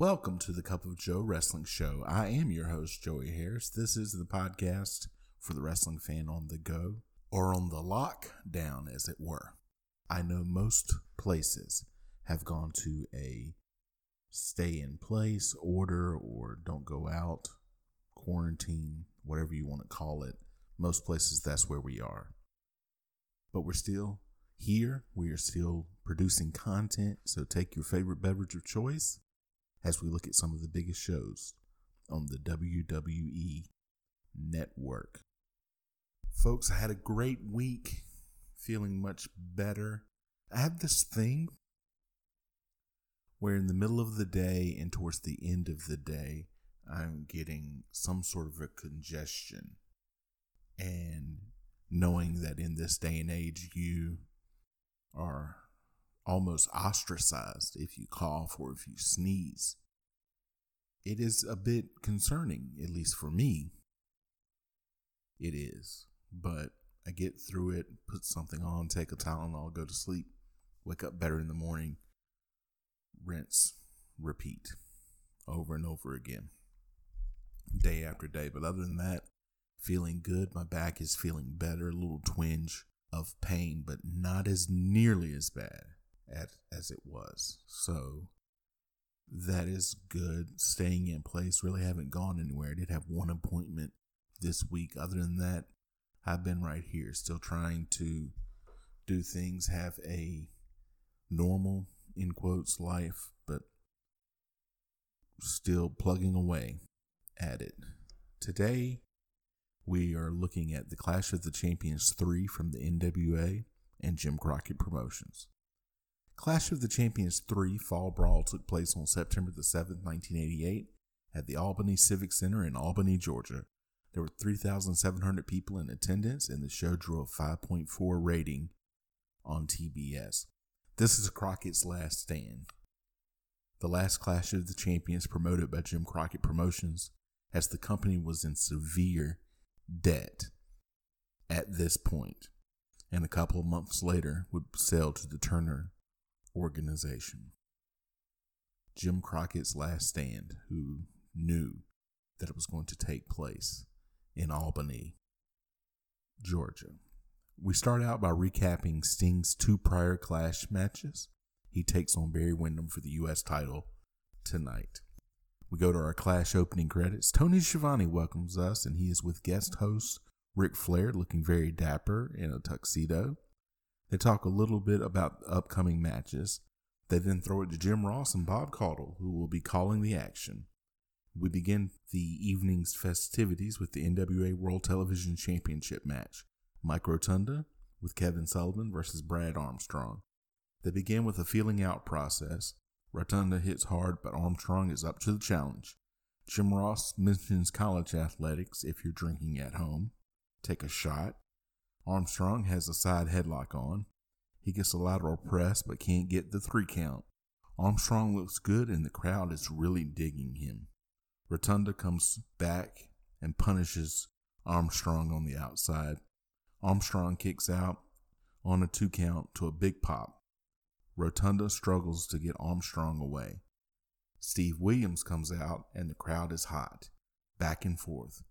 Welcome to the Cup of Joe Wrestling Show. I am your host, Joey Harris. This is the podcast for the wrestling fan on the go or on the lockdown, as it were. I know most places have gone to a stay in place order or don't go out, quarantine, whatever you want to call it. Most places, that's where we are. But we're still here. We are still producing content. So take your favorite beverage of choice as we look at some of the biggest shows on the WWE network. Folks, I had a great week, feeling much better. I have this thing where in the middle of the day and towards the end of the day, I'm getting some sort of a congestion. And knowing that in this day and age, you are almost ostracized if you cough or if you sneeze. It is a bit concerning, at least for me. It is. But I get through it, put something on, take a Tylenol, go to sleep, wake up better in the morning, rinse, repeat over and over again, day after day. But other than that, feeling good. My back is feeling better, a little twinge of pain, but not as nearly as bad as, as it was. So that is good. Staying in place. Really haven't gone anywhere. I did have one appointment this week. Other than that, I've been right here, still trying to do things, have a normal, in quotes, life, but still plugging away at it. Today, we are looking at the Clash of the Champions 3 from the NWA and Jim Crockett Promotions. Clash of the Champions 3 Fall Brawl took place on September the 7th, 1988 at the Albany Civic Center in Albany, Georgia. There were 3,700 people in attendance and the show drew a 5.4 rating on TBS. This is Crockett's last stand. The last Clash of the Champions promoted by Jim Crockett Promotions as the company was in severe debt at this point and a couple of months later would sell to the Turner organization. Jim Crockett's last stand, who knew that it was going to take place in Albany, Georgia. We start out by recapping Sting's two prior Clash matches. He takes on Barry Windham for the U.S. title tonight. We go to our Clash opening credits. Tony Schiavone welcomes us, and he is with guest host Ric Flair, looking very dapper in a tuxedo. They talk a little bit about upcoming matches. They then throw it to Jim Ross and Bob Caudle, who will be calling the action. We begin the evening's festivities with the NWA World Television Championship match. Mike Rotunda with Kevin Sullivan versus Brad Armstrong. They begin with a feeling out process. Rotunda hits hard, but Armstrong is up to the challenge. Jim Ross mentions college athletics if you're drinking at home. Take a shot. Armstrong has a side headlock on. He gets a lateral press but can't get the three count. Armstrong looks good and the crowd is really digging him. Rotunda comes back and punishes Armstrong on the outside. Armstrong kicks out on a two count to a big pop. Rotunda struggles to get Armstrong away. Steve Williams comes out and the crowd is hot, back and forth.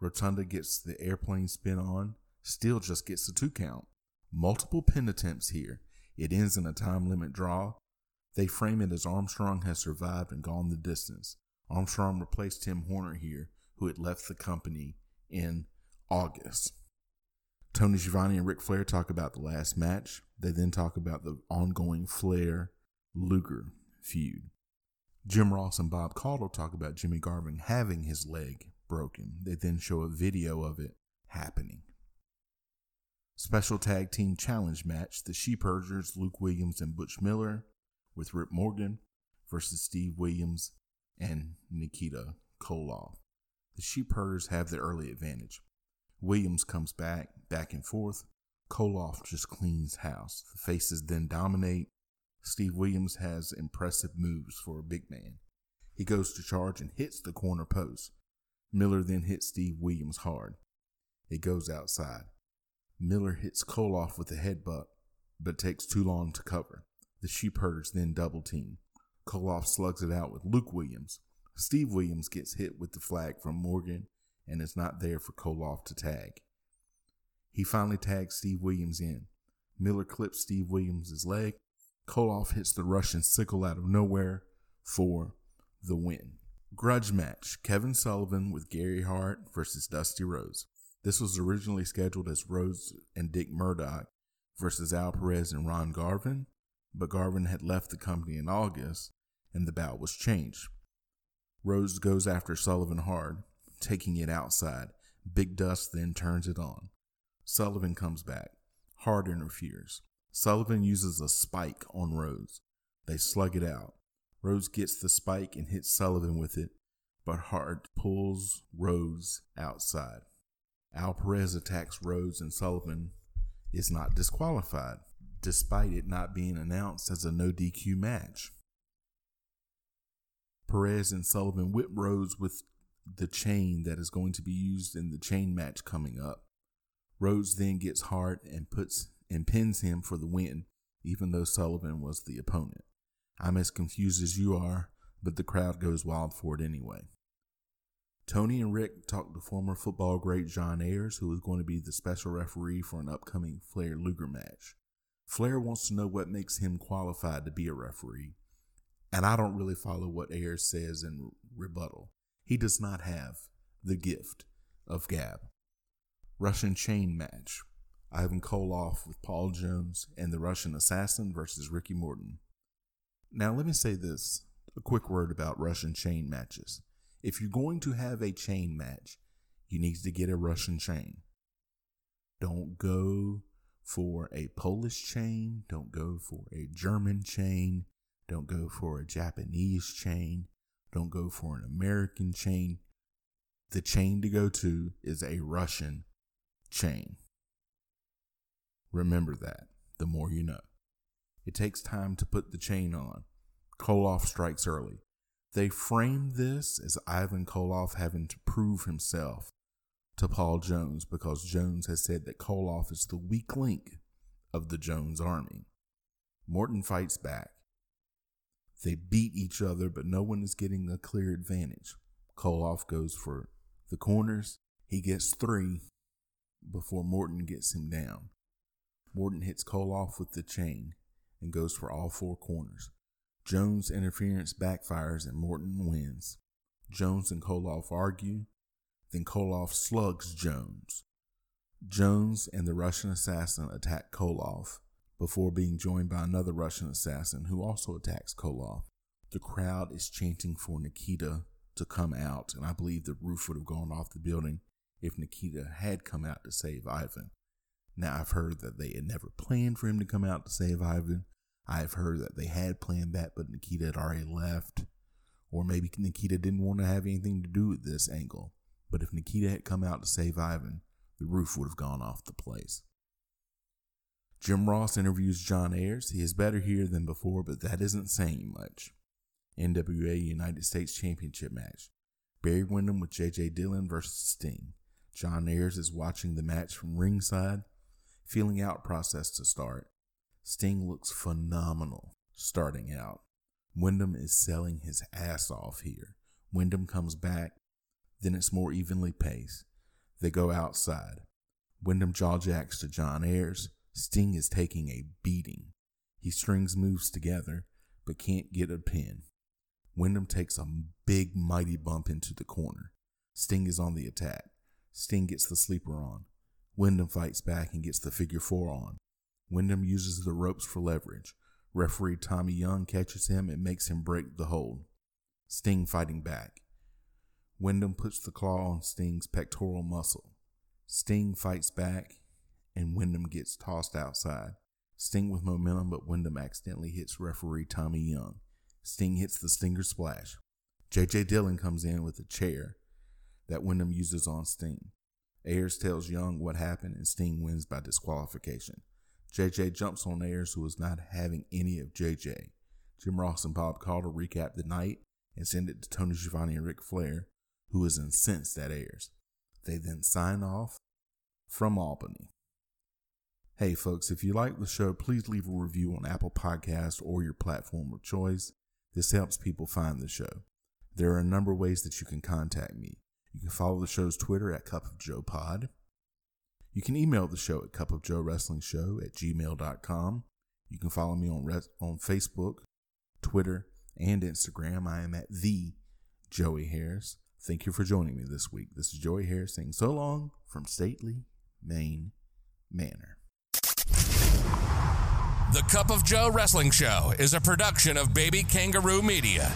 Rotunda gets the airplane spin on, still just gets the two count. Multiple pin attempts here. It ends in a time limit draw. They frame it as Armstrong has survived and gone the distance. Armstrong replaced Tim Horner here, who had left the company in August. Tony Schiavone and Ric Flair talk about the last match. They then talk about the ongoing Flair Luger feud. Jim Ross and Bob Caudle talk about Jimmy Garvin having his leg broken. They then show a video of it happening. Special Tag Team Challenge match The Sheepherders, Luke Williams, and Butch Miller with Rip Morgan versus Steve Williams and Nikita Koloff. The sheep herders have the early advantage. Williams comes back, back and forth. Koloff just cleans house. The faces then dominate. Steve Williams has impressive moves for a big man. He goes to charge and hits the corner post. Miller then hits Steve Williams hard. It goes outside. Miller hits Koloff with a headbutt, but takes too long to cover. The sheepherders then double team. Koloff slugs it out with Luke Williams. Steve Williams gets hit with the flag from Morgan and is not there for Koloff to tag. He finally tags Steve Williams in. Miller clips Steve Williams' leg. Koloff hits the Russian sickle out of nowhere for the win. Grudge match Kevin Sullivan with Gary Hart versus Dusty Rhodes. This was originally scheduled as Rhodes and Dick Murdoch versus Al Perez and Ron Garvin, but Garvin had left the company in August and the bout was changed. Rhodes goes after Sullivan hard, taking it outside. Big Dust then turns it on. Sullivan comes back. Hart interferes. Sullivan uses a spike on Rhodes. They slug it out. Rhodes gets the spike and hits Sullivan with it, but Hart pulls Rhodes outside. Al Perez attacks Rhodes and Sullivan is not disqualified, despite it not being announced as a no DQ match. Perez and Sullivan whip Rhodes with the chain that is going to be used in the chain match coming up. Rhodes then gets Hart and puts and pins him for the win, even though Sullivan was the opponent. I'm as confused as you are, but the crowd goes wild for it anyway. Tony and Ric talk to former football great John Ayers, who is going to be the special referee for an upcoming Flair Luger match. Flair wants to know what makes him qualified to be a referee, and I don't really follow what Ayers says in rebuttal. He does not have the gift of gab. Russian chain match. Ivan Koloff with Paul Jones and the Russian assassin versus Ricky Morton. Now, let me say this a quick word about Russian chain matches. If you're going to have a chain match, you need to get a Russian chain. Don't go for a Polish chain. Don't go for a German chain. Don't go for a Japanese chain. Don't go for an American chain. The chain to go to is a Russian chain. Remember that. The more you know. It takes time to put the chain on. Koloff strikes early. They frame this as Ivan Koloff having to prove himself to Paul Jones because Jones has said that Koloff is the weak link of the Jones army. Morton fights back. They beat each other, but no one is getting a clear advantage. Koloff goes for the corners. He gets three before Morton gets him down. Morton hits Koloff with the chain and goes for all four corners. Jones' interference backfires and Morton wins. Jones and Koloff argue. Then Koloff slugs Jones. Jones and the Russian assassin attack Koloff before being joined by another Russian assassin who also attacks Koloff. The crowd is chanting for Nikita to come out, and I believe the roof would have gone off the building if Nikita had come out to save Ivan. Now, I've heard that they had never planned for him to come out to save Ivan, I've heard that they had planned that, but Nikita had already left. Or maybe Nikita didn't want to have anything to do with this angle. But if Nikita had come out to save Ivan, the roof would have gone off the place. Jim Ross interviews John Ayers. He is better here than before, but that isn't saying much. NWA United States Championship match. Barry Windham with JJ Dillon versus Sting. John Ayers is watching the match from ringside, feeling out process to start. Sting looks phenomenal starting out. Windham is selling his ass off here. Windham comes back, then it's more evenly paced. They go outside. Windham jaw jacks to John Ayers. Sting is taking a beating. He strings moves together, but can't get a pin. Windham takes a big, mighty bump into the corner. Sting is on the attack. Sting gets the sleeper on. Windham fights back and gets the figure four on. Windham uses the ropes for leverage. Referee Tommy Young catches him and makes him break the hold. Sting fighting back. Windham puts the claw on Sting's pectoral muscle. Sting fights back, and Windham gets tossed outside. Sting with momentum, but Windham accidentally hits referee Tommy Young. Sting hits the Stinger Splash. J.J. Dillon comes in with a chair that Windham uses on Sting. Ayers tells Young what happened, and Sting wins by disqualification. JJ jumps on Ayers, who is not having any of JJ. Jim Ross and Bob Caudle recap the night and send it to Tony Schiavone and Ric Flair, who is incensed at Ayers. They then sign off from Albany. Hey, folks, if you like the show, please leave a review on Apple Podcasts or your platform of choice. This helps people find the show. There are a number of ways that you can contact me. You can follow the show's Twitter at Cup of Joe Pod. You can email the show at Cup of Joe Wrestling Show at gmail.com. You can follow me on res- on Facebook, Twitter, and Instagram. I am at the Joey Harris. Thank you for joining me this week. This is Joey Harris saying so long from Stately, Maine Manor. The Cup of Joe Wrestling Show is a production of Baby Kangaroo Media.